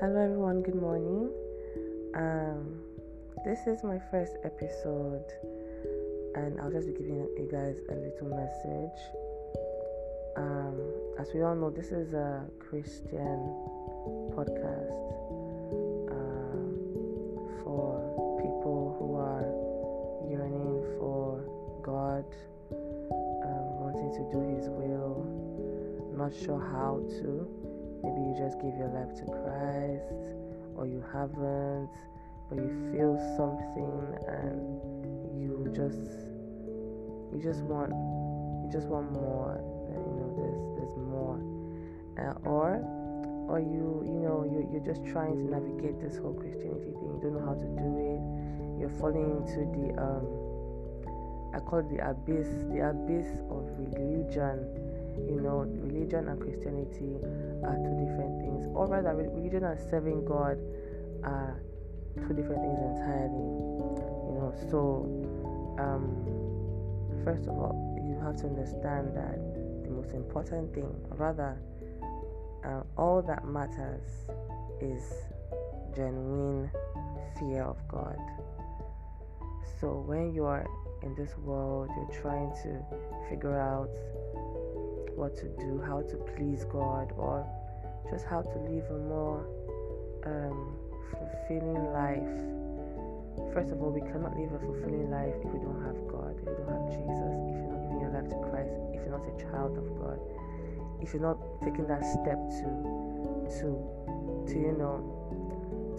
Hello, everyone. Good morning. Um, this is my first episode, and I'll just be giving you guys a little message. Um, as we all know, this is a Christian podcast um, for people who are yearning for God, um, wanting to do His will, not sure how to you just give your life to Christ or you haven't, but you feel something and you just you just want you just want more. You know, there's there's more. Uh, or or you you know you you're just trying to navigate this whole Christianity thing. You don't know how to do it. You're falling into the um I call it the abyss, the abyss of religion you know, religion and Christianity are two different things, or rather, religion and serving God are two different things entirely. You know, so um, first of all, you have to understand that the most important thing, rather, uh, all that matters is genuine fear of God. So when you are in this world, you're trying to figure out what to do, how to please God, or just how to live a more um, fulfilling life. First of all, we cannot live a fulfilling life if we don't have God, if we don't have Jesus, if you're not giving your life to Christ, if you're not a child of God, if you're not taking that step to, to, to you know,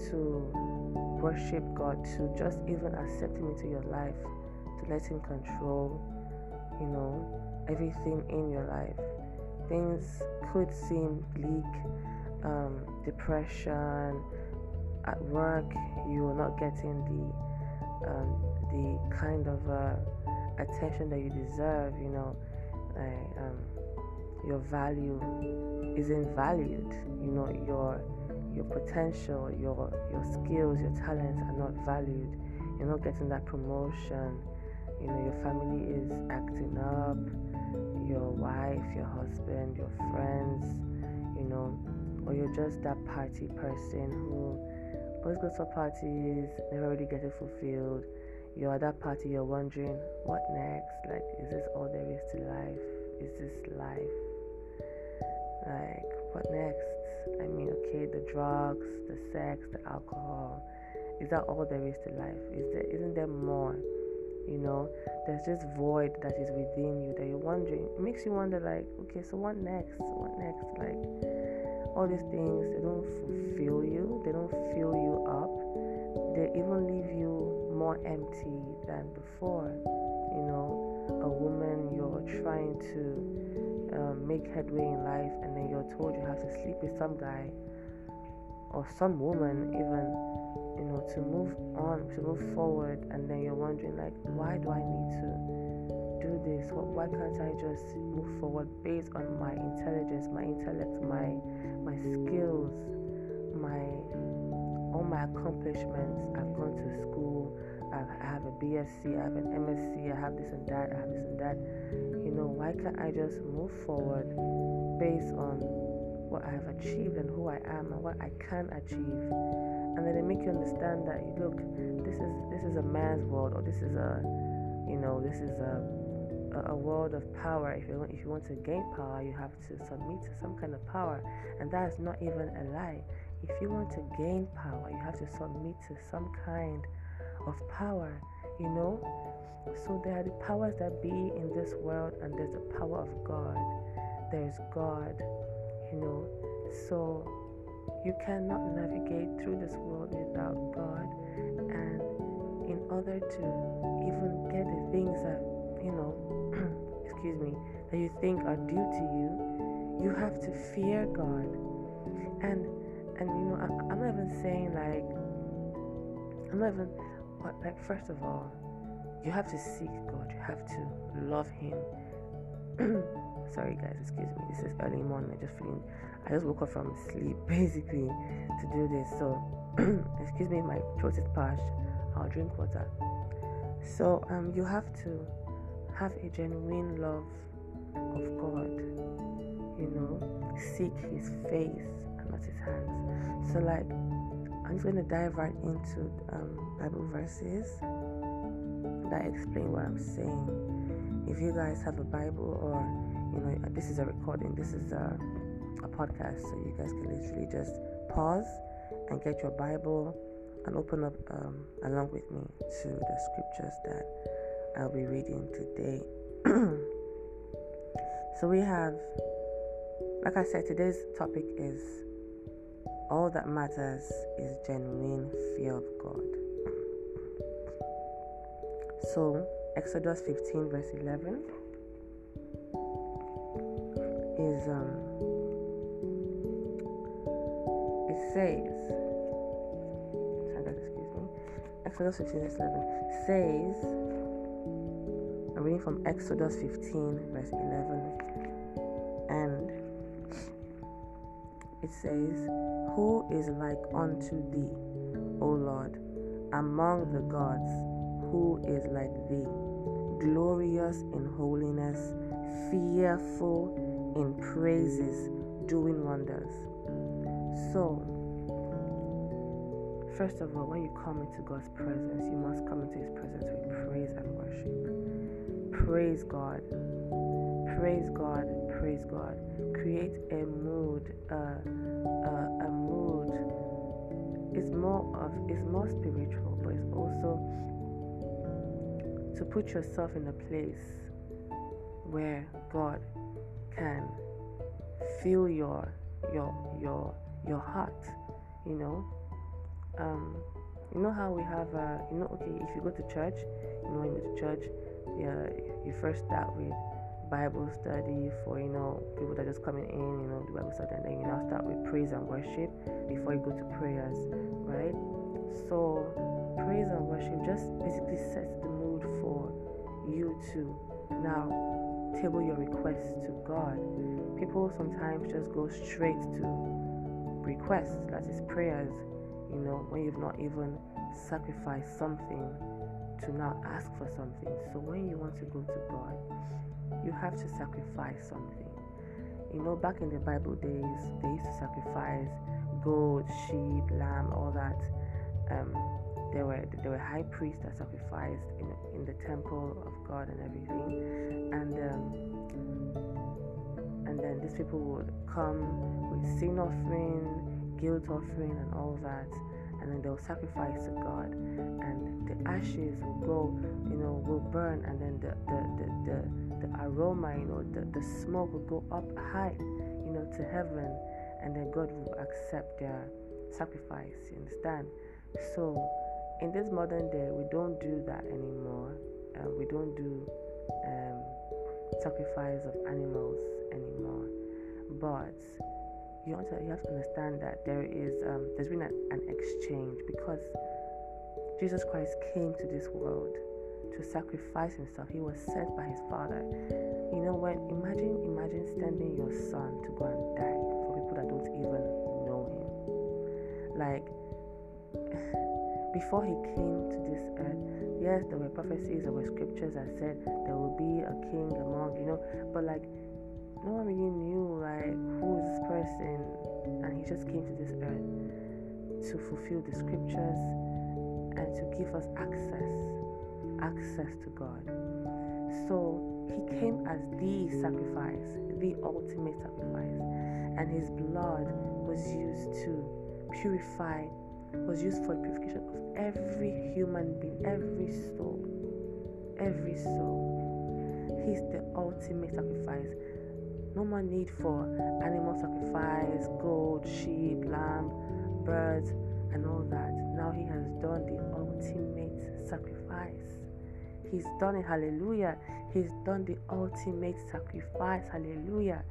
to worship God, to just even accept Him into your life, to let Him control, you know, everything in your life. Things could seem bleak, um, depression. At work, you are not getting the um, the kind of uh, attention that you deserve. You know, um, your value isn't valued. You know, your your potential, your your skills, your talents are not valued. You're not getting that promotion. You know, your family is acting up your wife, your husband, your friends, you know, or you're just that party person who always goes to parties, never really get it fulfilled. You're at that party, you're wondering, what next? Like, is this all there is to life? Is this life? Like, what next? I mean, okay, the drugs, the sex, the alcohol. Is that all there is to life? Is there isn't there more? You know there's this void that is within you that you're wondering. It makes you wonder like okay so what next? What next? Like all these things they don't fulfill you. They don't fill you up. They even leave you more empty than before. You know a woman you're trying to um, make headway in life and then you're told you have to sleep with some guy or some woman even you know to move on to move forward and then you're wondering like why do i need to do this? Why can't i just move forward based on my intelligence my intellect my my skills my all my accomplishments? I've gone to school i have a bsc i have an msc i have this and that i have this and that. You know why can't i just move forward based on what I have achieved and who I am and what I can achieve. And then they make you understand that look, this is this is a man's world or this is a you know, this is a a world of power. If you want, if you want to gain power, you have to submit to some kind of power, and that is not even a lie. If you want to gain power, you have to submit to some kind of power. You know, so there are the powers that be in this world, and there's the power of God. There's God you know. So you cannot navigate through this world without God. And in order to even get the things that, you know, excuse me, that you think are due to you, you have to fear God. And and you know, I, I'm not even saying like I'm not even what like first of all, you have to seek God. You have to love Him. sorry guys excuse me this is early morning i just feeling i just woke up from sleep basically to do this so excuse me my throat is parched i'll drink water so um you have to have a genuine love of god you know seek his face i'm not his hands. So, like, I'm just going to dive right into um, Bible verses that explain what I'm saying. If you guys have a Bible or, you know, this is a recording, this is a, a podcast, so you guys can literally just pause and get your Bible and open up um, along with me to the scriptures that I'll be reading today. so we have, like I said, today's topic is all that matters is genuine fear of God. So, Exodus 15, verse 11 is, um, it says, excuse me, Exodus 15, verse 11 says, I'm reading from Exodus 15, verse 11, and it says, Who is like unto thee, O Lord, among the gods? Who is like thee, glorious in holiness, fearful in praises, doing wonders? So, first of all, when you come into God's presence, you must come into His presence with praise and worship. Praise God. Praise God. Praise God. Create a mood. Uh, uh, a mood. It's more of. It's more spiritual, but it's also to put yourself in a place where God can feel your your your your heart. You know. Um, you know how we have. Uh, you know. Okay, if you go to church, you know, you go to church yeah, you first start with Bible study for you know people that are just coming in, you know, the Bible study, and then you now start with praise and worship before you go to prayers, right? So praise and worship just basically sets the mood for you to now table your requests to God. People sometimes just go straight to requests, that is prayers, you know, when you've not even sacrificed something to now ask for something. So when you want to go to God, you have to sacrifice something. You know, back in the Bible days, they used to sacrifice goat, sheep, lamb, all that. Um, there were there were high priests that sacrificed in in the temple of God and everything, and um, and then these people would come with sin offering, guilt offering, and all that and then they'll sacrifice to God, and the ashes will go, you know, will burn, and then the the the, the, the aroma, you know, the, the smoke will go up high, you know, to heaven, and then God will accept their sacrifice. You understand? So, in this modern day, we don't do that anymore. Uh, we don't do um, sacrifice of animals anymore, but you want to you have to understand that there is um, there's been an, an exchange because Jesus Christ came to this world to sacrifice himself. He was sent by his father. You know when imagine imagine sending your son to go and die for people that don't even know him. Like before he came to this earth, yes, there were prophecies, there were scriptures that said there will be a king among, you know, but like no one really knew like who is this person and he just came to this earth to fulfill the scriptures and to give us access access to God. So he came as the sacrifice the ultimate sacrifice and his blood was used to purify was used for the purification of every human being every soul every soul he's the ultimate sacrifice no more need for animal sacrifice, goat, sheep, lamb, birds, and all that. Now He has done the ultimate sacrifice. He's done it. Hallelujah. He's done the ultimate sacrifice. Hallelujah.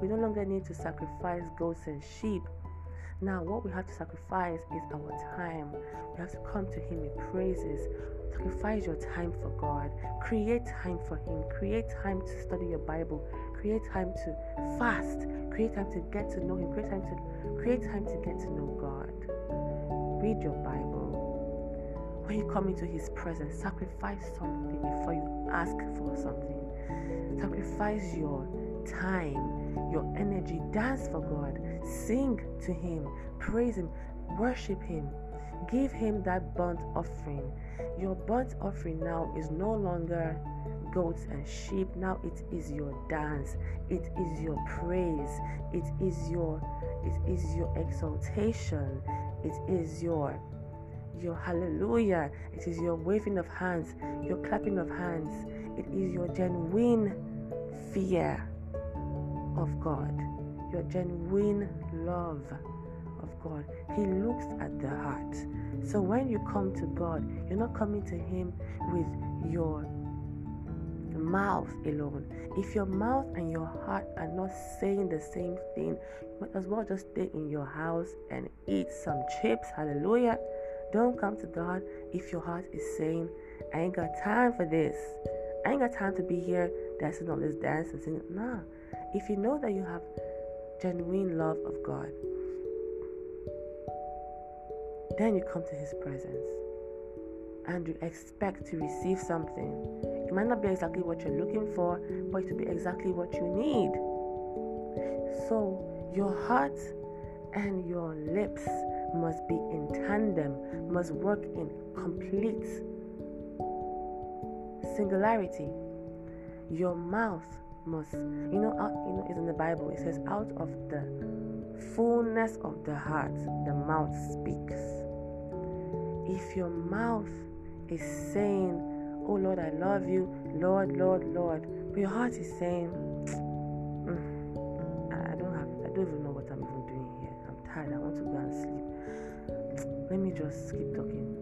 We no longer need to sacrifice goats and sheep. Now, what we have to sacrifice is our time. We have to come to Him in praises. Sacrifice your time for God. Create time for Him. Create time to study your Bible. Create time to fast. Create time to get to know Him. Create time to create time to get to know God. Read your Bible. When you come into His presence, sacrifice something before you ask for something. Sacrifice your time, your energy. Dance for God. Sing to Him, praise Him, worship Him, give Him that burnt offering. Your burnt offering now is no longer goats and sheep. Now it is your dance. It is your praise. It is your it is your exaltation. It is your your hallelujah. It is your waving of hands, your clapping of hands. It is your genuine fear of God, your genuine love of God. He looks at the heart. So when you come to God, you're not coming to Him with your mouth alone. If your mouth and your heart are not saying the same thing, you might as well just stay in your house and eat some chips. Hallelujah. Don't come to God if your heart is saying, I ain't got time for this. I ain't got time to be here dancing on this dance and singing. Nah. If you know that you have genuine love of God, then you come to His presence and you expect to receive something. It might not be exactly what you're looking for, but to be exactly what you need. So, your heart and your lips must be in tandem, must work in complete singularity. Your mouth must, you know, out, you know, it's in the Bible. It says, "Out of the fullness of the heart, the mouth speaks." If your mouth is saying, "Oh Lord, I love you, Lord, Lord, Lord," but your heart is saying, mm, "I don't have, I don't even know what I'm even doing here. I'm tired. I want to go and sleep." Let me just keep talking.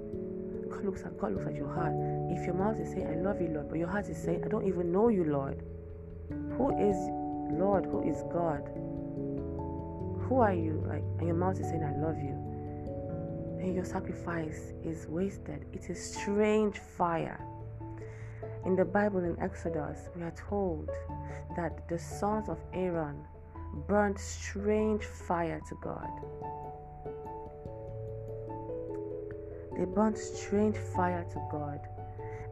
God looks at God looks at your heart. If your mouth is saying, "I love you, Lord," but your heart is saying, "I don't even know you, Lord," who is Lord? Who is God? Who are you? Like, and your mouth is saying, "I love you." and your sacrifice is wasted. It is strange fire. In the Bible in Exodus, we are told that the sons of Aaron burned strange fire to God. They burnt strange fire to God,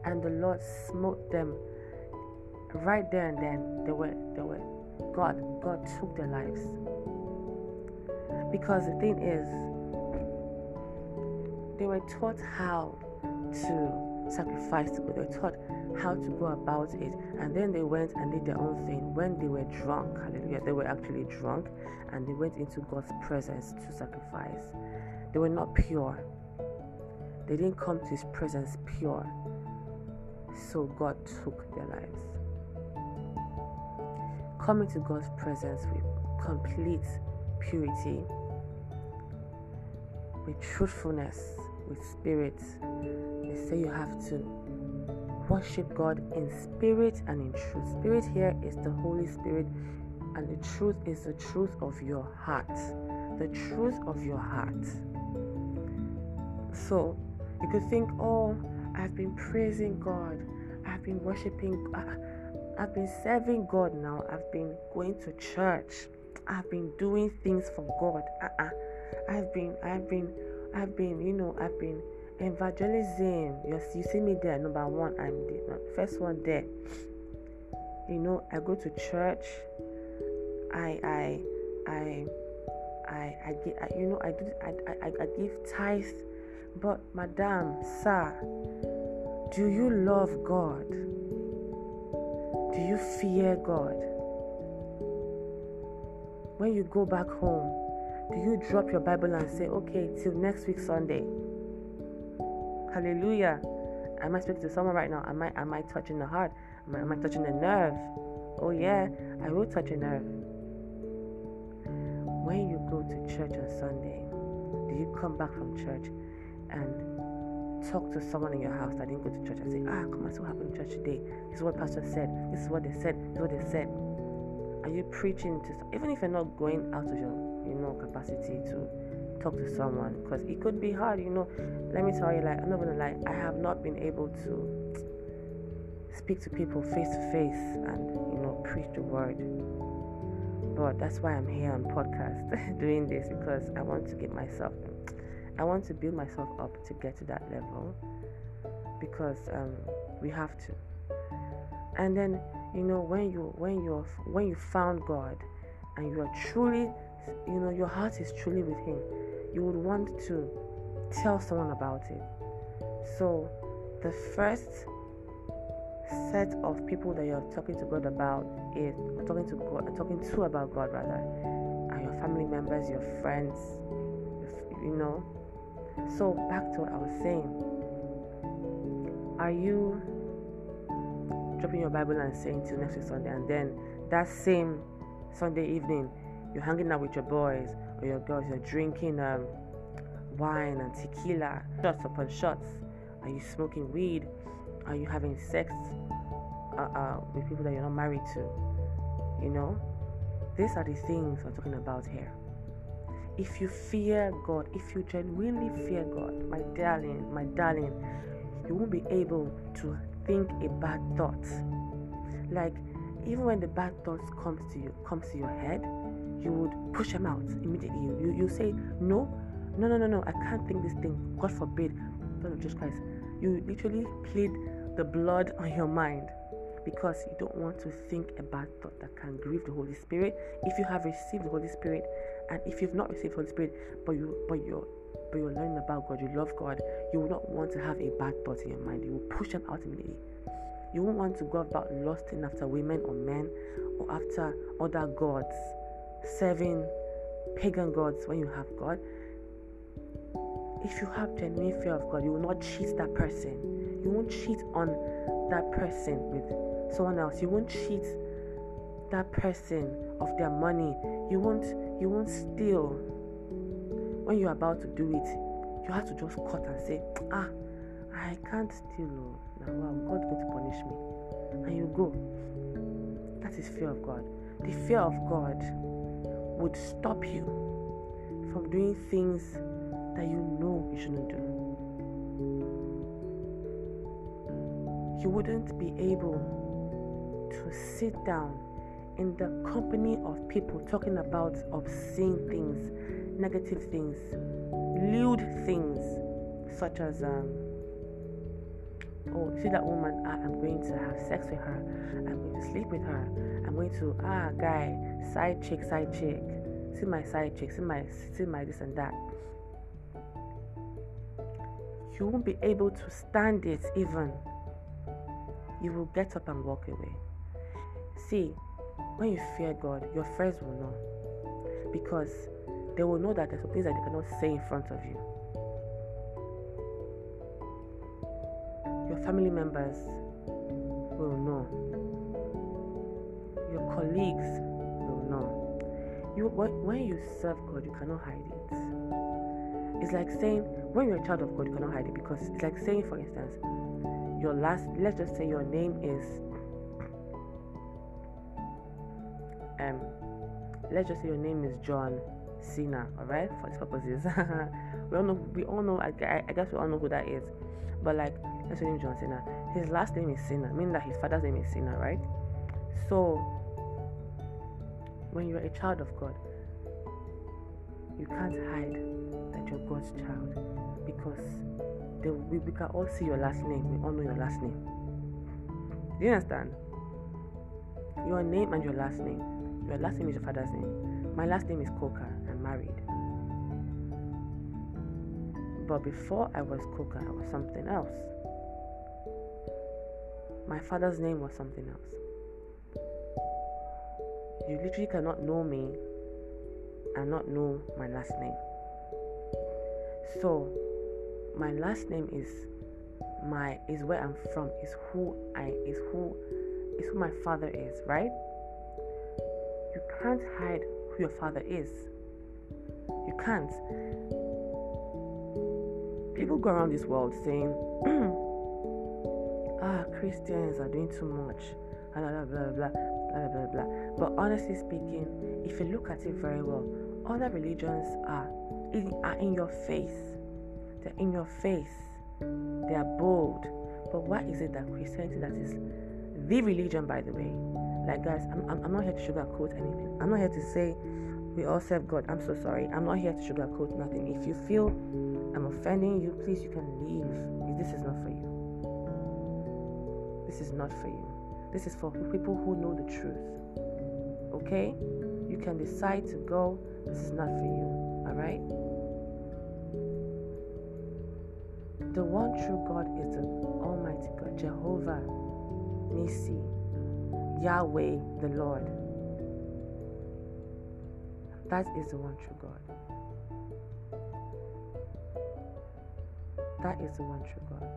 and the Lord smote them right there and then. They were, they were, God, God took their lives. Because the thing is, they were taught how to sacrifice to God. They were taught how to go about it. And then they went and did their own thing. When they were drunk, hallelujah, they were actually drunk and they went into God's presence to sacrifice. They were not pure. They didn't come to his presence pure. So God took their lives. Coming to God's presence with complete purity, with truthfulness, with spirit. They say you have to worship God in spirit and in truth. Spirit here is the Holy Spirit, and the truth is the truth of your heart. The truth of your heart. So you could think, oh, I've been praising God, I've been worshiping, uh, I've been serving God now, I've been going to church, I've been doing things for God. Uh-uh. I've been, I've been I've been, you know, I've been evangelism. You see, you see me there. Number one, I'm the uh, first one there. You know, I go to church. I, I, I, I, I get, I, you know, I do, I, I, I give tithe. But, madam, sir, do you love God? Do you fear God? When you go back home, do you drop your Bible and say, okay, till next week Sunday? Hallelujah. Am I speaking to someone right now? Am I am I touching the heart? Am I, am I touching the nerve? Oh yeah, I will touch a nerve. When you go to church on Sunday, do you come back from church and talk to someone in your house that didn't go to church and say, ah, come on, see what happened in church today. This is what pastor said. This is what they said. This is what they said. Are you preaching to even if you're not going out of your you know capacity to talk to someone because it could be hard you know let me tell you like i'm not gonna lie i have not been able to speak to people face to face and you know preach the word but that's why i'm here on podcast doing this because i want to get myself i want to build myself up to get to that level because um, we have to and then you know when you when you when you found god and you are truly you know your heart is truly with Him, you would want to tell someone about it. So, the first set of people that you're talking to God about is talking to God, talking to about God rather, are your family members, your friends, you know. So back to what I was saying. Are you dropping your Bible and saying till next week Sunday, and then that same Sunday evening you're hanging out with your boys or your girls, you're drinking um, wine and tequila, shots upon shots. Are you smoking weed? Are you having sex uh, uh, with people that you're not married to? You know, these are the things we're talking about here. If you fear God, if you genuinely fear God, my darling, my darling, you won't be able to think a bad thought. Like even when the bad thoughts comes to you, comes to your head, you would push them out immediately. You you, say no, no, no, no, no. I can't think this thing. God forbid. Blood of Jesus Christ. You literally plead the blood on your mind because you don't want to think a bad thought that can grieve the Holy Spirit. If you have received the Holy Spirit, and if you've not received Holy Spirit, but you but you're but you're learning about God, you love God, you will not want to have a bad thought in your mind. You will push them out immediately. You won't want to go about lusting after women or men or after other gods, serving pagan gods when you have God. If you have genuine fear of God, you will not cheat that person. You won't cheat on that person with someone else. You won't cheat that person of their money. You won't you won't steal. When you're about to do it, you have to just cut and say, ah, I can't steal. Oh. Now God's going to punish me. And you go. That is fear of God. The fear of God would stop you from doing things that you know you shouldn't do. You wouldn't be able to sit down in the company of people talking about obscene things, negative things, lewd things, such as, um, oh, see that woman, ah, I'm going to have sex with her, I'm going to sleep with her, I'm going to, ah, guy, side chick, side chick, see my side chick, see my, see my this and that you won't be able to stand it even. You will get up and walk away. See, when you fear God, your friends will know. Because they will know that there's some things that they cannot say in front of you. Your family members will know. Your colleagues will know. You, when you serve God, you cannot hide it. It's like saying, when you're a child of God, you cannot hide it because it's like saying, for instance, your last, let's just say your name is, um, let's just say your name is John Cena, all right, for these purposes. we all know, we all know, I, I, guess we all know who that is, but like, let's say name John Cena. His last name is Cena, meaning that his father's name is Cena, right? So, when you're a child of God, you can't hide that you're God's child because they, we, we can all see your last name. We all know your last name. Do you understand? Your name and your last name. Your last name is your father's name. My last name is Coca. I'm married. But before I was Coca, I was something else. My father's name was something else. You literally cannot know me and not know my last name. So, my last name is my is where I'm from, is who I is who is who my father is, right? You can't hide who your father is. You can't. People go around this world saying, ah, Christians are doing too much, blah blah blah blah blah blah blah. But honestly speaking, if you look at it very well, other religions are in, are in your face. They're in your face. They are bold. But why is it that Christianity, that is the religion, by the way, like guys, I'm, I'm, I'm not here to sugarcoat anything. I'm not here to say we all serve God. I'm so sorry. I'm not here to sugarcoat nothing. If you feel I'm offending you, please you can leave. If this is not for you. This is not for you. This is for people who know the truth. Okay? You can decide to go. This is not for you. All right? The one true God is the Almighty God, Jehovah Nissi, Yahweh the Lord. That is the one true God. That is the one true God.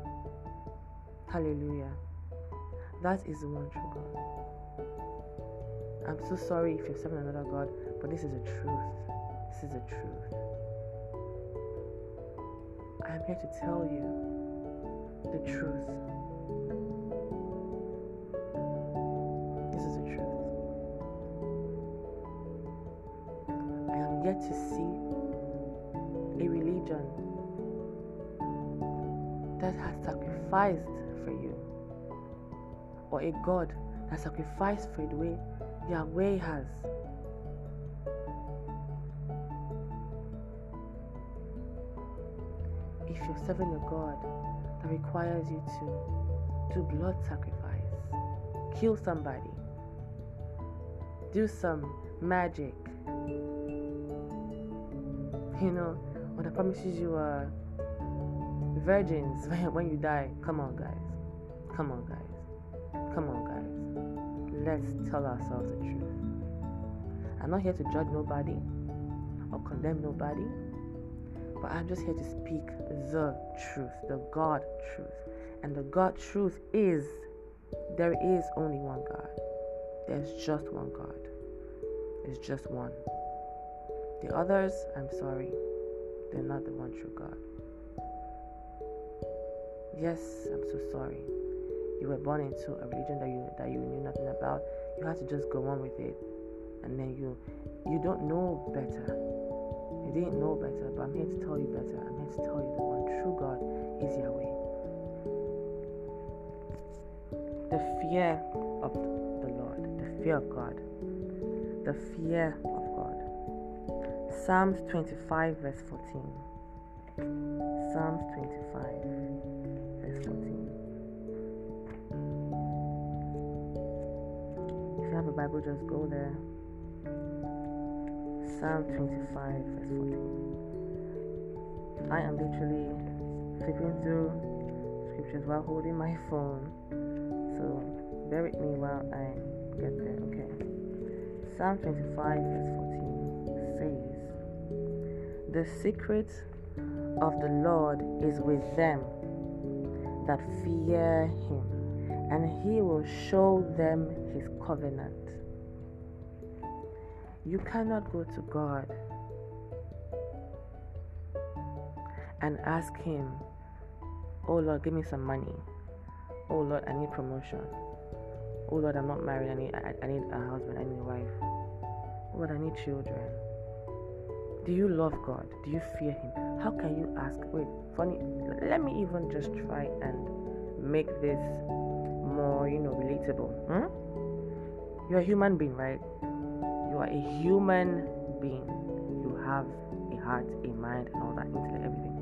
Hallelujah. That is the one true God. I'm so sorry if you're serving another God, but this is the truth. This is the truth. I am here to tell you the truth. To see a religion that has sacrificed for you, or a God that sacrificed for the way Yahweh has. If you're serving a God that requires you to do blood sacrifice, kill somebody, do some magic, you know, when I promises you uh, virgins when you die, come on, guys. Come on, guys. Come on, guys. Let's tell ourselves the truth. I'm not here to judge nobody or condemn nobody, but I'm just here to speak the truth, the God truth. And the God truth is there is only one God. There's just one God. It's just one. The others, I'm sorry, they're not the one true God. Yes, I'm so sorry. You were born into a religion that you that you knew nothing about. You had to just go on with it, and then you you don't know better. You didn't know better, but I'm here to tell you better. I'm here to tell you the one true God is Yahweh. The fear of the Lord, the fear of God, the fear. Psalms 25, verse 14. Psalms 25, verse 14. If you have a Bible, just go there. Psalm 25, verse 14. I am literally flipping through scriptures while holding my phone. So bear with me while I get there, okay? Psalm 25, verse 14 says, The secret of the Lord is with them that fear him, and he will show them his covenant. You cannot go to God and ask him, Oh Lord, give me some money. Oh Lord, I need promotion. Oh Lord, I'm not married. I need I, I need a husband. I need a wife. Oh Lord, I need children. Do you love God? Do you fear Him? How can you ask? Wait, funny. Let me even just try and make this more, you know, relatable. Hmm? You're a human being, right? You are a human being. You have a heart, a mind, and all that intellect, everything.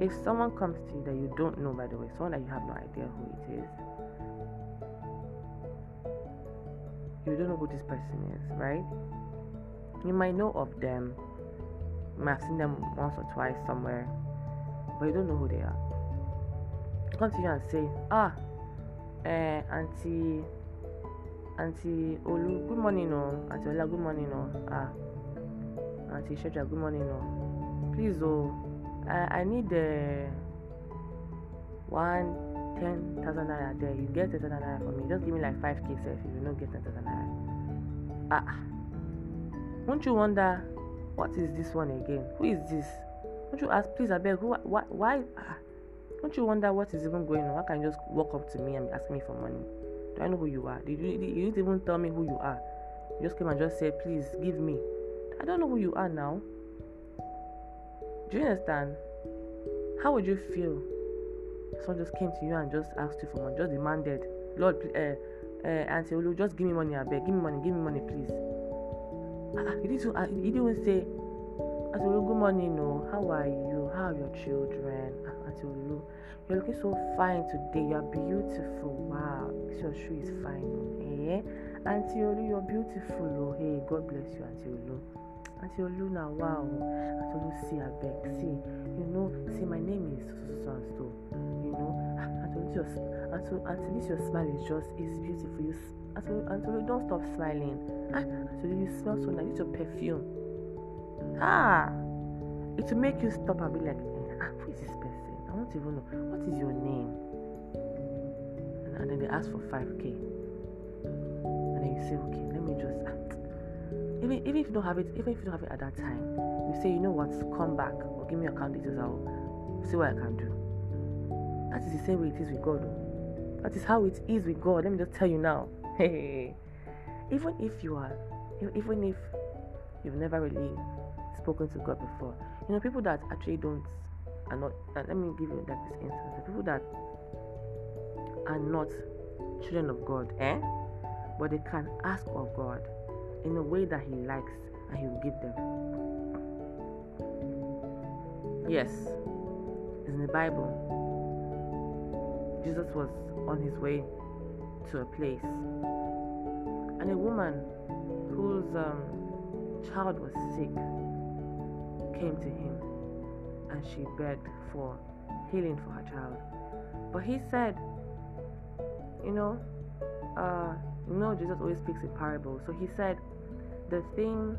If someone comes to you that you don't know, by the way, someone that you have no idea who it is, you don't know who this person is, right? You might know of them, you might have seen them once or twice somewhere, but you don't know who they are. Come to you and say, Ah, eh, Auntie, Auntie Olu, good morning, no. Auntie Ola, good morning, no. Ah, Auntie Shetra, good morning, no. Please, oh, I, I need the one ten thousand naira there. You get ten thousand naira for me. Just give me like five k if you don't get ten thousand naira. Ah, won't you wonder what is this one again? Who is this? Won't you ask, please, I who, why, why? Ah, don't you wonder what is even going on? Why can't you just walk up to me and ask me for money? Do I know who you are? Did you, did you even tell me who you are? You just came and just said, please give me. I don't know who you are now. Do you understand? How would you feel? Someone just came to you and just asked you for money, just demanded, Lord, uh, uh, Auntie Olu, just give me money, I beg, give me money, give me money, please. He didn't, uh, he didn't say, Olu, good morning, no. How are you? How are your children? Olu, you're looking so fine today. You're beautiful. Wow, your shoe is fine. Eh? Auntie Olu, you're beautiful. Oh, hey, God bless you, Auntie Olu. Auntie Olu, now wow. Auntie Olu, see, I beg, see, you know, see, my name is so so. You know, Auntie Olu, just, Auntie, Auntie, this your smile is just, is beautiful. You, Auntie, Auntie don't stop smiling. Ah, you smell so nice. It's your perfume. Ah, it will make you stop and be like, eh, ah, who is this person? I don't even know. What is your name? And, and then they ask for 5k and then you say, okay, let me just even even if you don't have it, even if you don't have it at that time, you say, you know what, come back or give me your account details, I'll see what I can do. That is the same way it is with God. Oh. That is how it is with God. Let me just tell you now. Hey, even if you are, even if you've never really spoken to God before, you know, people that actually don't are not. And let me give you like this instance: the people that are not children of God, eh? but they can ask of God in a way that He likes and He will give them. Yes, it's in the Bible. Jesus was on his way to a place, and a woman whose um, child was sick came to him and she begged for healing for her child. But he said, You know, uh, you know, Jesus always speaks in parables. So he said, the thing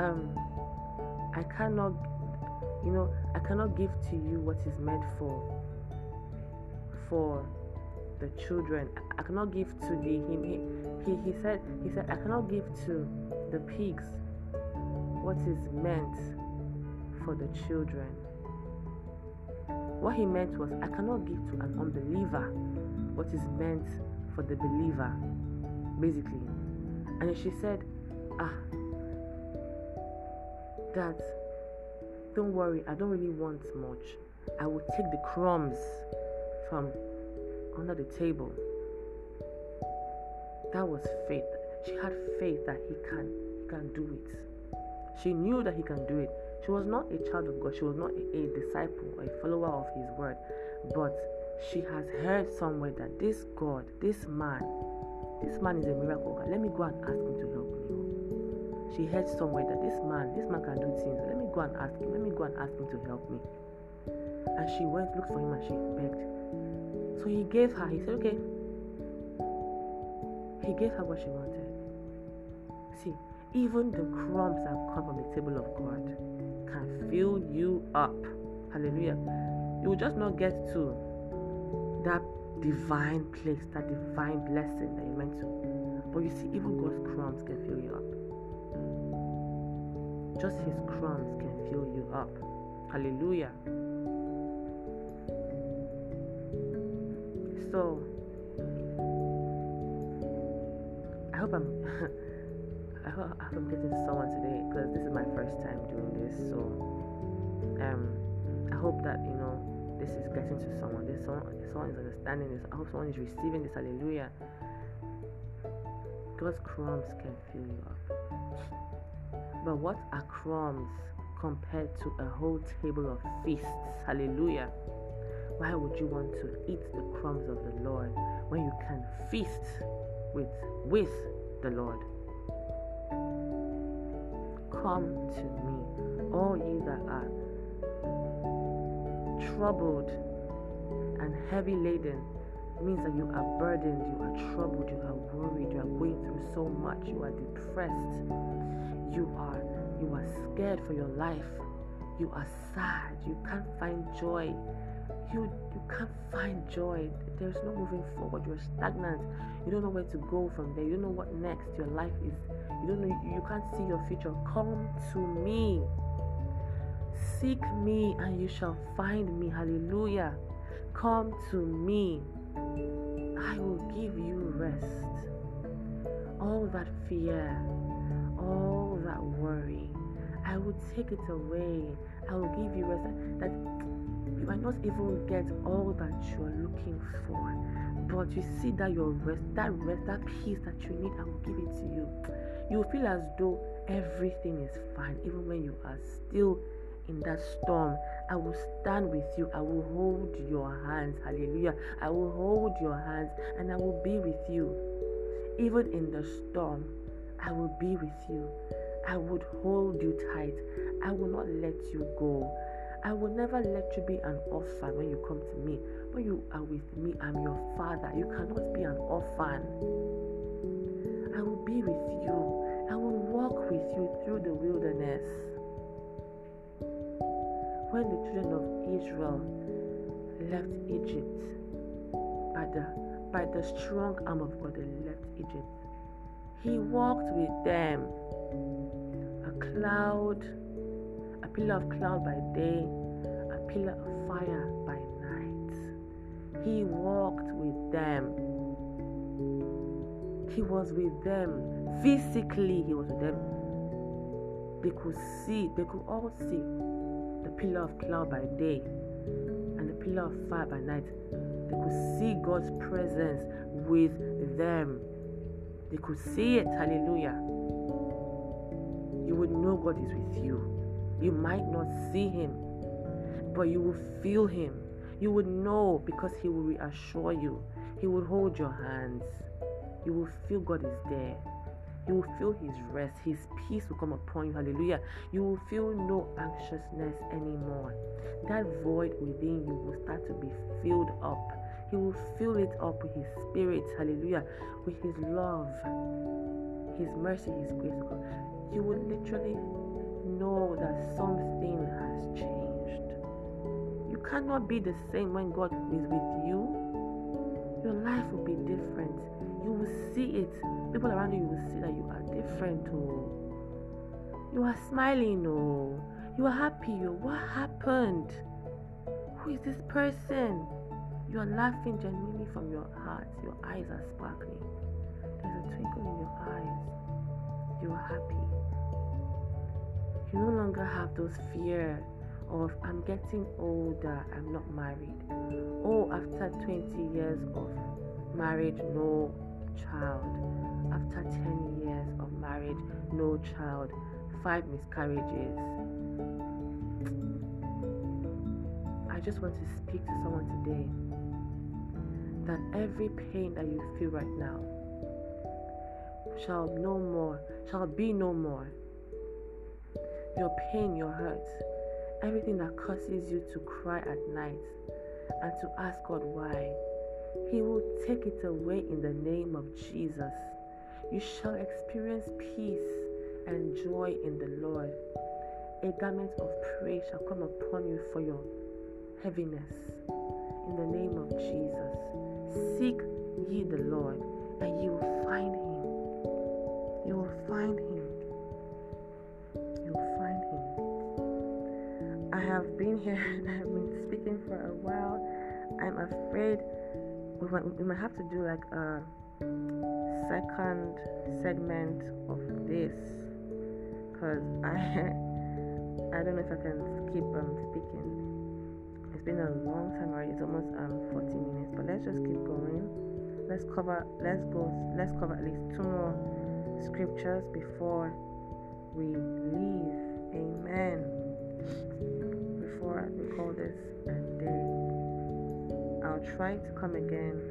um, I cannot, you know, I cannot give to you what is meant for for the children. I cannot give to the him. He, he, he said he said I cannot give to the pigs what is meant for the children. What he meant was I cannot give to an unbeliever what is meant for the believer basically. And she said, Ah, that don't worry, I don't really want much. I will take the crumbs from under the table. That was faith. She had faith that he can he can do it. She knew that he can do it. She was not a child of God. She was not a, a disciple, a follower of his word. But she has heard somewhere that this God, this man, this man is a miracle God. Let me go and ask him to help me. She heard somewhere that this man, this man can do things. Let me go and ask him. Let me go and ask him to help me. And she went, looked for him, and she begged. So he gave her. He said, okay. He gave her what she wanted. See, even the crumbs that come from the table of God can fill you up. Hallelujah. You will just not get to that divine place, that divine blessing that you're meant to. But you see, even God's crumbs can fill you up. Just His crumbs can fill you up. Hallelujah. So, I hope I'm. I hope, I hope I'm getting to someone today because this is my first time doing this. So, um, I hope that you know this is getting to someone. This someone, someone is understanding this. I hope someone is receiving this. Hallelujah. God's crumbs can fill you up. But what are crumbs compared to a whole table of feasts? Hallelujah. Why would you want to eat the crumbs of the Lord when you can feast with with the Lord? Come to me, all ye that are troubled and heavy laden. Means that you are burdened, you are troubled, you are worried, you are going through so much, you are depressed, you are you are scared for your life, you are sad, you can't find joy, you you can't find joy. There's no moving forward, you're stagnant, you don't know where to go from there, you don't know what next your life is, you don't know you can't see your future. Come to me. Seek me and you shall find me. Hallelujah. Come to me. I will give you rest. All that fear, all that worry, I will take it away. I will give you rest. That you might not even get all that you are looking for, but you see that your rest, that rest, that peace that you need, I will give it to you. You will feel as though everything is fine, even when you are still in that storm. I will stand with you. I will hold your hands. Hallelujah. I will hold your hands and I will be with you. Even in the storm, I will be with you. I would hold you tight. I will not let you go. I will never let you be an orphan when you come to me. When you are with me, I'm your father. You cannot be an orphan. I will be with you. I will walk with you through the wilderness. When the children of Israel left Egypt by the by the strong arm of God, they left Egypt. He walked with them. A cloud, pillar of cloud by day, a pillar of fire by night. He walked with them. He was with them. Physically, he was with them. They could see, they could all see the pillar of cloud by day and the pillar of fire by night. They could see God's presence with them. They could see it. Hallelujah. You would know God is with you. You might not see Him, but you will feel Him. You would know because He will reassure you. He will hold your hands. You will feel God is there. You will feel His rest. His peace will come upon you. Hallelujah. You will feel no anxiousness anymore. That void within you will start to be filled up. He will fill it up with His Spirit. Hallelujah. With His love, His mercy, His grace. You will literally know that something has changed. You cannot be the same when God is with you. Your life will be different you will see it. People around you will see that you are different. Oh, you are smiling. Oh, you are happy. Oh, what happened? Who is this person? You are laughing genuinely from your heart. Your eyes are sparkling. There's a twinkle in your eyes. You are happy. No longer have those fear of I'm getting older, I'm not married. Oh, after 20 years of marriage, no child. After 10 years of marriage, no child, five miscarriages. I just want to speak to someone today that every pain that you feel right now shall no more, shall be no more. Your pain, your hurt, everything that causes you to cry at night and to ask God why he will take it away in the name of Jesus. You shall experience peace and joy in the Lord. A garment of praise shall come upon you for your heaviness. In the name of Jesus. Seek ye the Lord, and you will find him. You will find him. I have been here and I have been speaking for a while. I'm afraid we might, we might have to do like a second segment of this because I I don't know if I can keep um speaking. It's been a long time already. It's almost um 40 minutes, but let's just keep going. Let's cover. Let's go. Let's cover at least two more scriptures before we leave. Amen. Before we call this day. I'll try to come again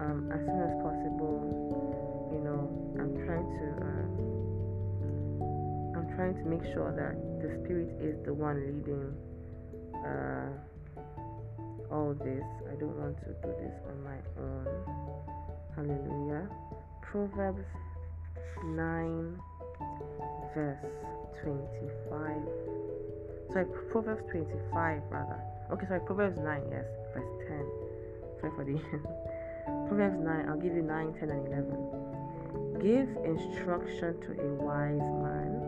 um, as soon as possible. You know, I'm trying to uh, I'm trying to make sure that the spirit is the one leading uh, all this. I don't want to do this on my own. Hallelujah. Proverbs 9 verse 25. Sorry, Proverbs 25 rather. Okay, sorry, Proverbs 9, yes, verse 10. Sorry for the Proverbs 9, I'll give you 9, 10, and 11. Give instruction to a wise man,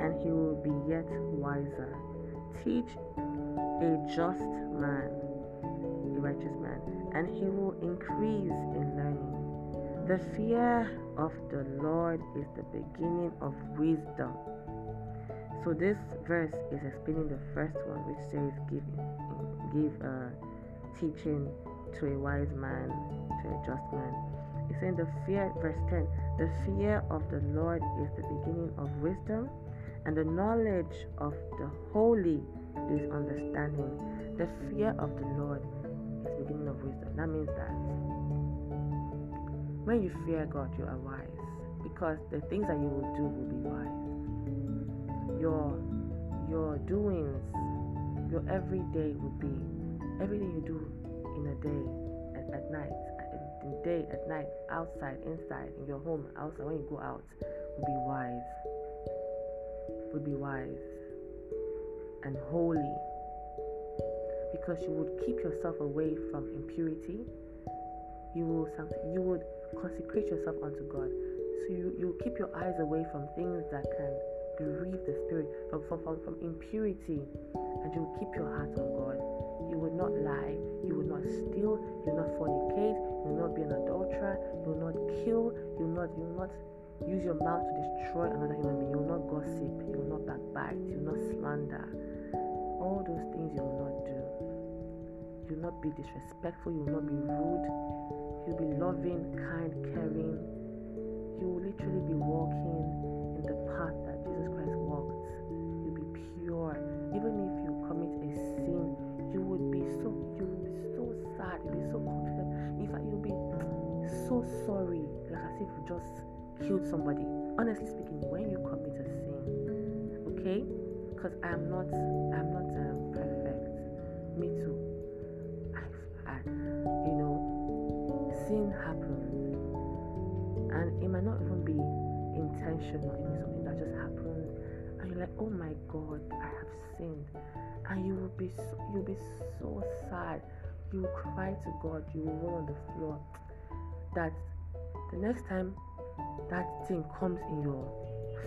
and he will be yet wiser. Teach a just man, a righteous man, and he will increase in learning. The fear of the Lord is the beginning of wisdom so this verse is explaining the first one, which says, "Give, give uh, teaching to a wise man, to a just man." It's in the fear, verse ten, the fear of the Lord is the beginning of wisdom, and the knowledge of the holy is understanding. The fear of the Lord is the beginning of wisdom. That means that when you fear God, you are wise because the things that you will do will be wise. Your your doings, your everyday will be everything you do in a day at, at night, in day at night, outside, inside, in your home, outside, when you go out, will be wise. Will be wise and holy because you would keep yourself away from impurity. You will you would consecrate yourself unto God. So you, you keep your eyes away from things that can bereave the spirit from, from, from, from impurity and you will keep your heart on God. You will not lie, you will not steal, you will not fornicate, you will not be an adulterer, you will not kill, you will not you will not use your mouth to destroy another human being, you will not gossip, you will not backbite, you will not slander. All those things you will not do. You will not be disrespectful, you will not be rude, you'll be loving, kind, caring. You will literally be walking in the path Even if you commit a sin, you would be so you would be so sad, you'll be so confident. In fact, you'll be so sorry, like as if you just killed somebody. Honestly speaking, when you commit a sin, okay? Because I am not I'm not um, perfect. Me too. I, you know, sin happens, and it might not even be intentional. Like, oh my God, I have sinned, and you will be so, you'll be so sad. You will cry to God. You will roll on the floor. That the next time that thing comes in your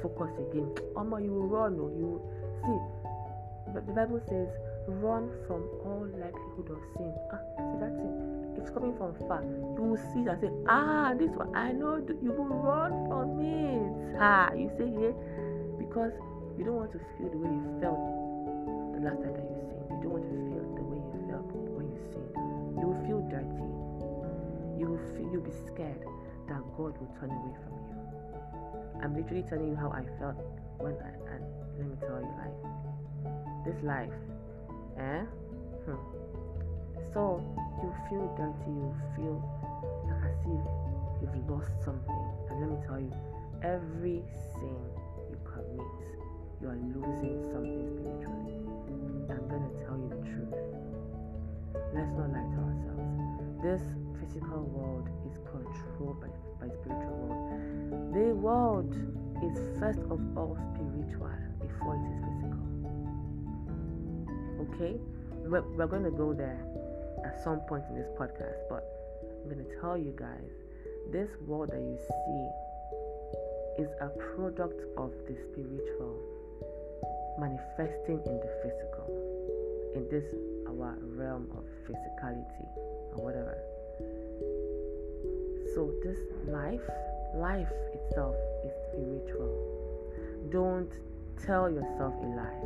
focus again, Oma, you will run. Or you will, see. But the Bible says, run from all likelihood of sin. Ah, see that thing. It's coming from far. You will see and say, ah, this one I know. You will run from it. Ah, you say here yeah? because you don't want to feel the way you felt the last time that you sinned. You don't want to feel the way you felt when you sinned. You will feel dirty. You will feel. You'll be scared that God will turn away from you. I'm literally telling you how I felt when I and let me tell you like this life. Eh? Hmm. So you feel dirty, you feel like as if you've lost something. And let me tell you, every sin you commit, you are losing something spiritually. I'm gonna tell you the truth. Let's not lie to ourselves. This physical world is controlled by, by spiritual world. The world is first of all spiritual before it is physical. Okay? We're, we're going to go there at some point in this podcast, but I'm going to tell you guys this world that you see is a product of the spiritual manifesting in the physical, in this our realm of physicality or whatever. So, this life, life itself is spiritual. Don't tell yourself a lie.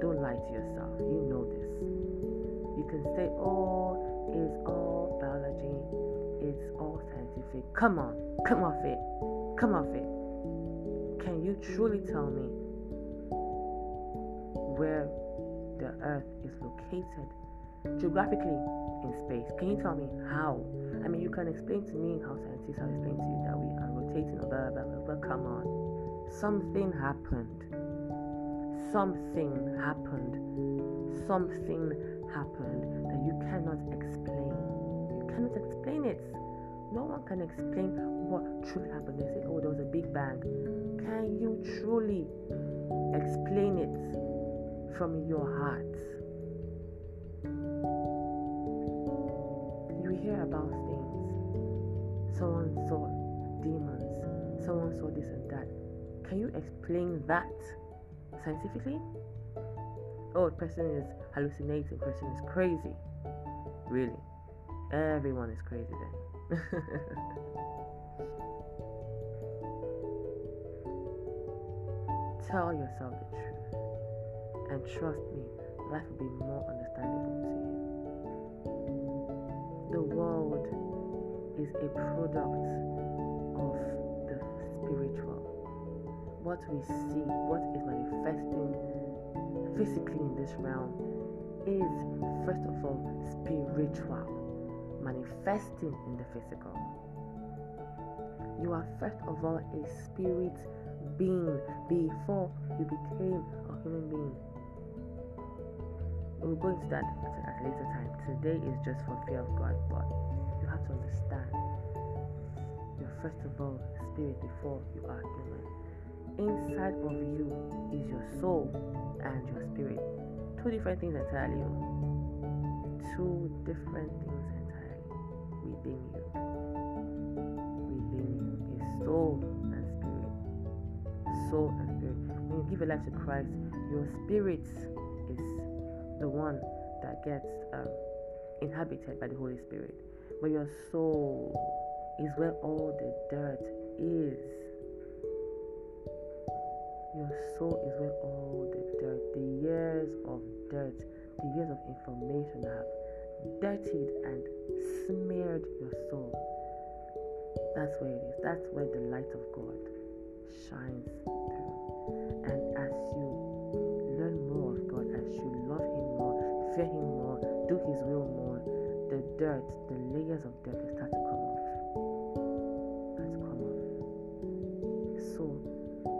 Don't lie to yourself. You know this. You can say, oh, it's all biology, it's all scientific. Come on, come off it. Come off it. Can you truly tell me where the earth is located geographically in space. Can you tell me how? I mean, you can explain to me how scientists have explained to you that we are rotating, blah, blah, blah, but come on. Something happened. Something happened. Something happened that you cannot explain. You cannot explain it. No one can explain what truly happened. They say, oh, there was a big bang. Can you truly explain it from your heart? You hear about things. Someone saw demons. Someone saw this and that. Can you explain that scientifically? Oh, person is hallucinating. Person is crazy. Really? Everyone is crazy then. Tell yourself the truth. And trust me, life will be more understandable to you. The world is a product of the spiritual. What we see, what is manifesting physically in this realm is, first of all, spiritual, manifesting in the physical. You are first of all a spirit being before you became a human being. We'll go into that at a later time. Today is just for fear of God, but you have to understand you're first of all spirit before you are human. Inside of you is your soul and your spirit. Two different things entirely. Oh. Two different things entirely within you. Within you is soul and spirit. Soul and spirit. When you give your life to Christ, your spirit is the one that gets um, inhabited by the Holy Spirit. But your soul is where all the dirt is. Your soul is where all the dirt, the years of dirt, the years of information have dirtied and smeared your soul. That's where it is. That's where the light of God shines through. And fear Him more, do His will more, the dirt, the layers of dirt will start to come off. Start to come off. So,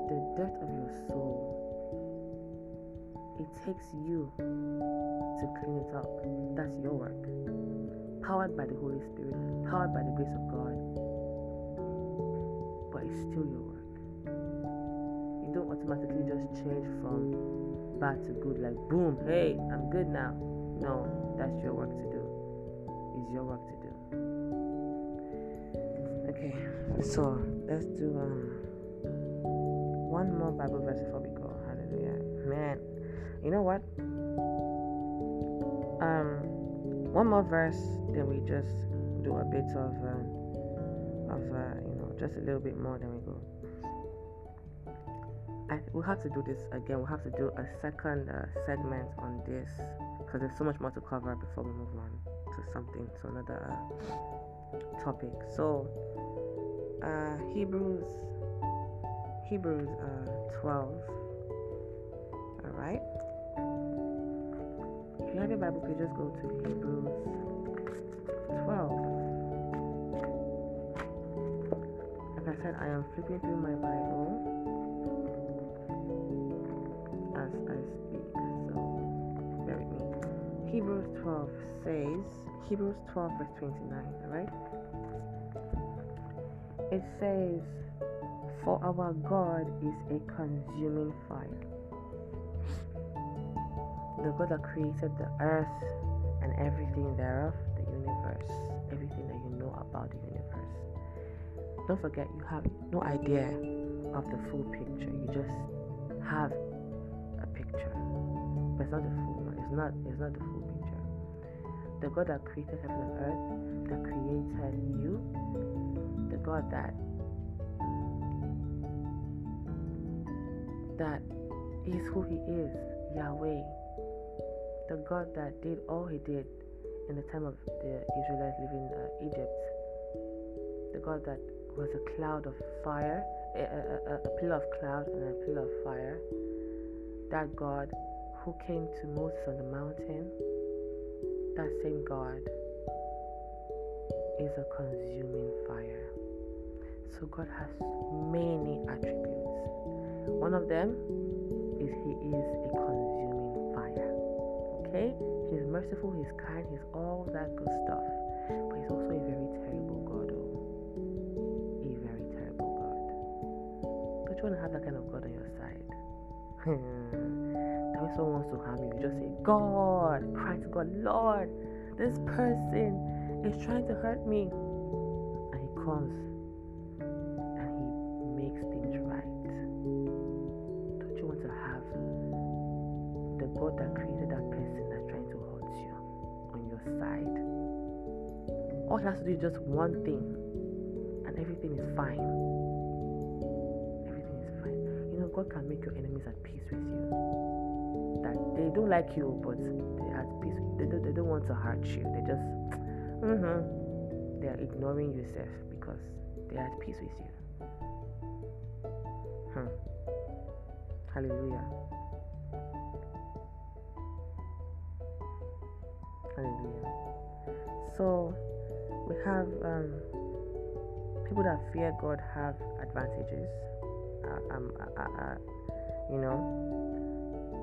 the dirt of your soul, it takes you to clean it up. That's your work. Powered by the Holy Spirit, powered by the grace of God, but it's still your work. Automatically just change from bad to good, like boom, hey, I'm good now. No, that's your work to do. It's your work to do. Okay, so let's do um one more Bible verse before we go. Hallelujah. Man, you know what? Um, one more verse, then we just do a bit of um, of uh, you know just a little bit more, than we. I, we'll have to do this again. We'll have to do a second uh, segment on this because there's so much more to cover before we move on to something to another uh, topic. So, uh, Hebrews, Hebrews uh, 12. All right. If you have your Bible, please just go to Hebrews 12. Like I said, I am flipping through my Bible 12 says, Hebrews 12 verse 29, alright? It says, For our God is a consuming fire. The God that created the earth and everything thereof, the universe, everything that you know about the universe. Don't forget, you have no idea of the full picture. You just have a picture, but it's not the full one. It's not. It's not the. The God that created heaven and earth, that created you, the God that that is who He is, Yahweh. The God that did all He did in the time of the Israelites living in uh, Egypt. The God that was a cloud of fire, a, a, a pillar of cloud and a pillar of fire. That God who came to Moses on the mountain, that same God is a consuming fire. So God has many attributes. One of them is He is a consuming fire. Okay? He's merciful, He's kind, He's all that good stuff. But He's also a very terrible God. Oh. A very terrible God. Don't you want to have that kind of God on your side? Hmm. Someone wants to harm you, you just say, God, cry to God, Lord, this person is trying to hurt me. And He comes and He makes things right. Don't you want to have the God that created that person that's trying to hurt you on your side? All he has to do is just one thing, and everything is fine. Everything is fine. You know, God can make your enemies at peace with you. They don't like you, but they're at peace. They don't, they don't want to hurt you. They just, mm-hmm. They are ignoring you, Seth, because they are at peace with you. Hmm. Hallelujah. Hallelujah. So we have um, people people that fear God have advantages. Uh, um, uh, uh, uh, you know,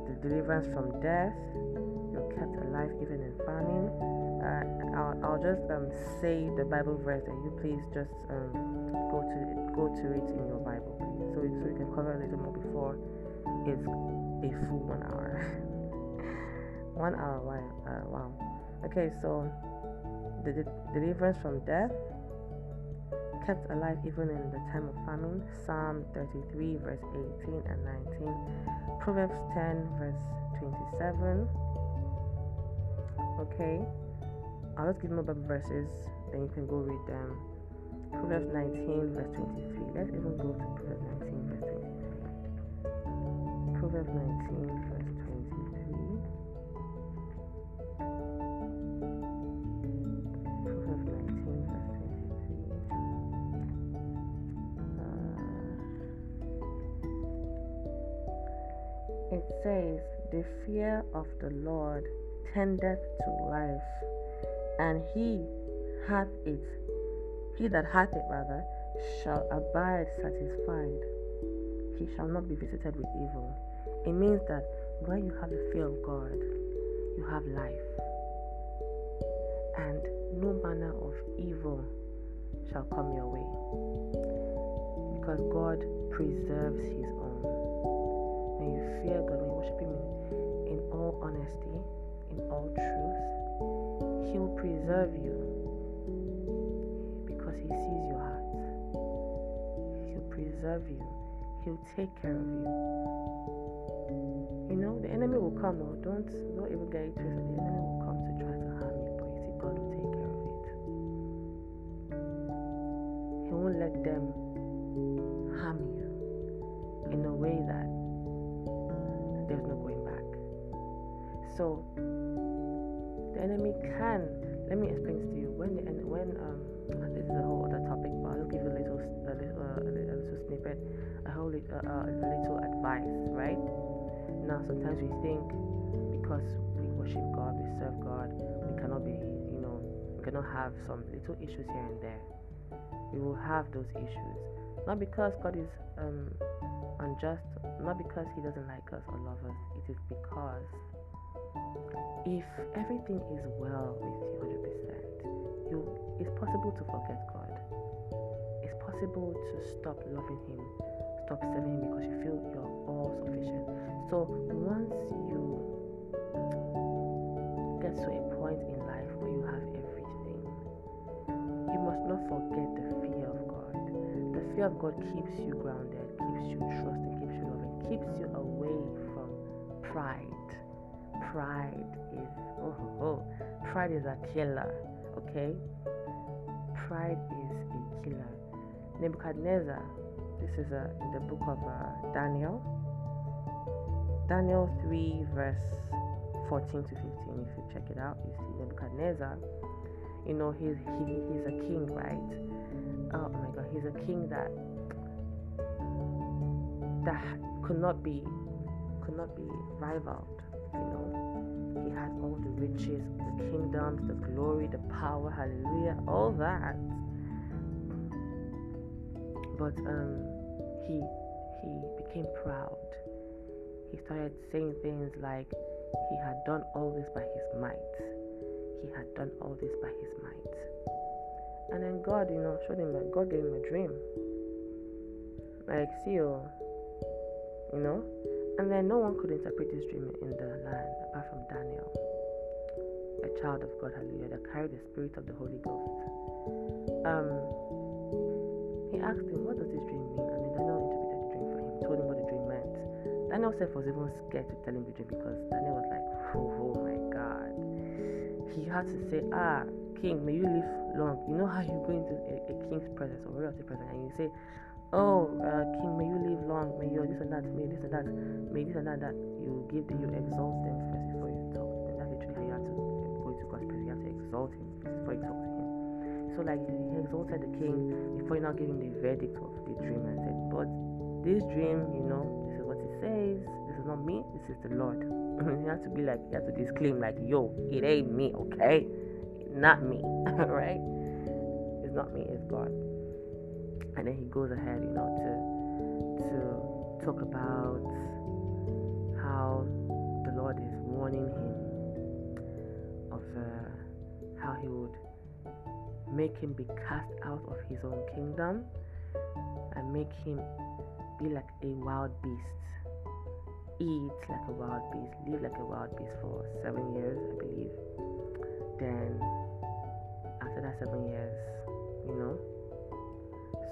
the deliverance from death. You're kept alive even in famine. Uh, I'll, I'll just um, say the Bible verse and you please just um, go to go to it in your Bible, please, so so you can cover a little more before it's a full one hour. one hour, wow, uh, wow. Okay, so the de- deliverance from death, kept alive even in the time of famine. Psalm 33, verse 18 and 19. Proverbs 10, verse 27. Okay, I'll just give Bible verses, then you can go read them. Proverbs 19, verse 23. Let's even go to Proverbs 19, verse 23. Proverbs 19, says, The fear of the Lord tendeth to life, and he hath it, he that hath it rather, shall abide satisfied. He shall not be visited with evil. It means that when you have the fear of God, you have life, and no manner of evil shall come your way, because God preserves His own. When you fear God, all honesty, in all truth, He will preserve you because He sees your heart. He'll preserve you. He'll take care of you. You know, the enemy will come. No, don't don't even get it twisted. The enemy will come to try to harm you, but you see, God will take care of it. He won't let them a little advice, right? Now sometimes we think because we worship God, we serve God, we cannot be, you know, we cannot have some little issues here and there. We will have those issues, not because God is um, unjust, not because He doesn't like us or love us. It is because if everything is well with you 100%, you it's possible to forget God. It's possible to stop loving Him, stop serving Him because you feel you're all sufficient. So once you get to a point in life where you have everything, you must not forget the fear of God. The fear of God keeps you grounded, keeps you trusting, keeps you loving, keeps you away from pride. Pride is oh, oh, pride is a killer. Okay, pride is a killer. Nebuchadnezzar. This is a, in the book of uh, Daniel. Daniel 3, verse 14 to 15. If you check it out, you see Nebuchadnezzar. You know, he's, he, he's a king, right? Oh my god, he's a king that that could not be could not be rivaled. You know, he had all the riches, the kingdoms, the glory, the power, hallelujah, all that. But um, he he became proud. He started saying things like he had done all this by his might. He had done all this by his might. And then God, you know, showed him that God gave him a dream. Like, see, oh, you know? And then no one could interpret this dream in the land apart from Daniel, a child of God, hallelujah, that carried the spirit of the Holy Ghost. Um, he asked him, What does this dream mean? And then Daniel interpreted the dream for him, told him what the dream meant. Daniel self was even scared to tell him the dream because Daniel was like, Oh, my God. He had to say, Ah, king, may you live long. You know how you go into a, a king's presence or royalty presence and you say, Oh, uh, king, may you live long. May you this and that. May this and that. May this and that. That you give them, you exalt them first before you talk. And that's literally how you have to go to God's presence. You have to exalt him before you talk. So, like, he exalted the king before you now giving the verdict of the dream and said, But this dream, you know, this is what it says. This is not me. This is the Lord. you have to be like, you have to disclaim, like, yo, it ain't me, okay? Not me, right? It's not me, it's God. and then he goes ahead, you know, to to talk about how the Lord is warning him of uh, how he would make him be cast out of his own kingdom and make him be like a wild beast eat like a wild beast, live like a wild beast for seven years, I believe. Then, after that seven years, you know.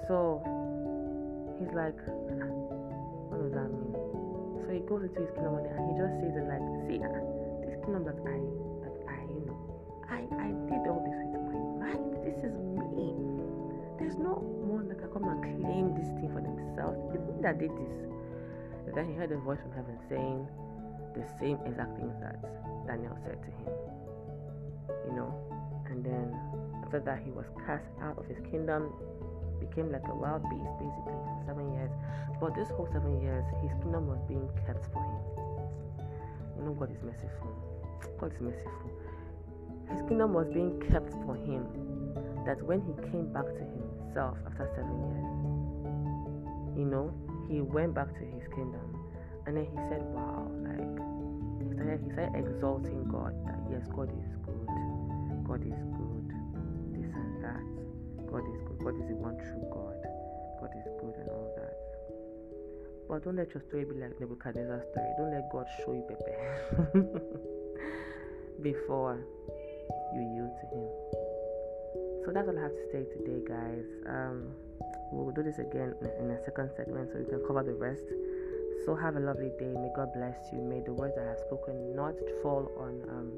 So, he's like, what does that mean? So he goes into his kingdom and he just says it like, see, uh, this kingdom that I, no one that can come and claim this thing for themselves. It's me that did this. Then he heard a voice from heaven saying the same exact things that Daniel said to him. You know, and then after that, he was cast out of his kingdom, became like a wild beast basically for seven years. But this whole seven years, his kingdom was being kept for him. You know, God is merciful. God is merciful. His kingdom was being kept for him. That when he came back to himself after seven years, you know, he went back to his kingdom and then he said, Wow, like he started, he started exalting God that yes, God is good, God is good, this and that, God is good, God is the one true God, God is good and all that. But don't let your story be like Nebuchadnezzar's story. Don't let God show you Pepe before you yield to Him. So that's all I have to say today, guys. Um, We'll do this again in a second segment so we can cover the rest. So have a lovely day. May God bless you. May the words I have spoken not fall on um,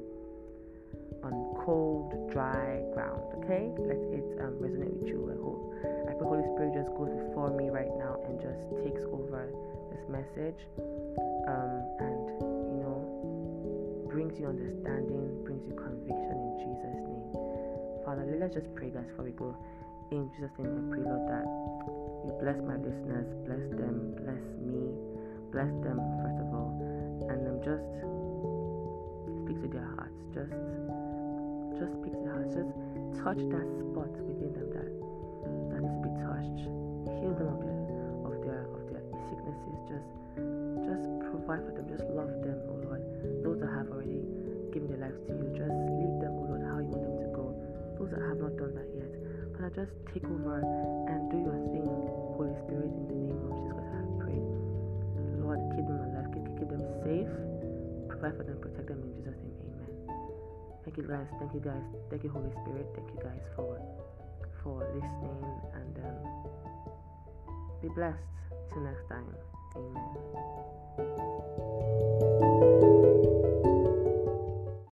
on cold, dry ground. Okay, let it um, resonate with you. I hope. I pray the Holy Spirit just goes before me right now and just takes over this message, um, and you know, brings you understanding, brings you conviction in Jesus' name. Father, let's just pray, guys, before we go. In Jesus' name, I pray, Lord, that you bless my listeners, bless them, bless me, bless them, first of all, and then just speak to their hearts. Just, just speak to their hearts. Just touch that spot within them that that needs to be touched. Heal them of their of their of their sicknesses. Just, just provide for them. Just love them, oh Lord. Those that have already given their lives to you, just Those that have not done that yet Father, just take over and do your thing, Holy Spirit, in the name of Jesus. I have prayed. Lord, keep them alive, keep, keep them safe, provide for them, protect them in Jesus' name. Amen. Thank you, guys. Thank you, guys. Thank you, Holy Spirit. Thank you, guys, for for listening and um, be blessed. Till next time. Amen.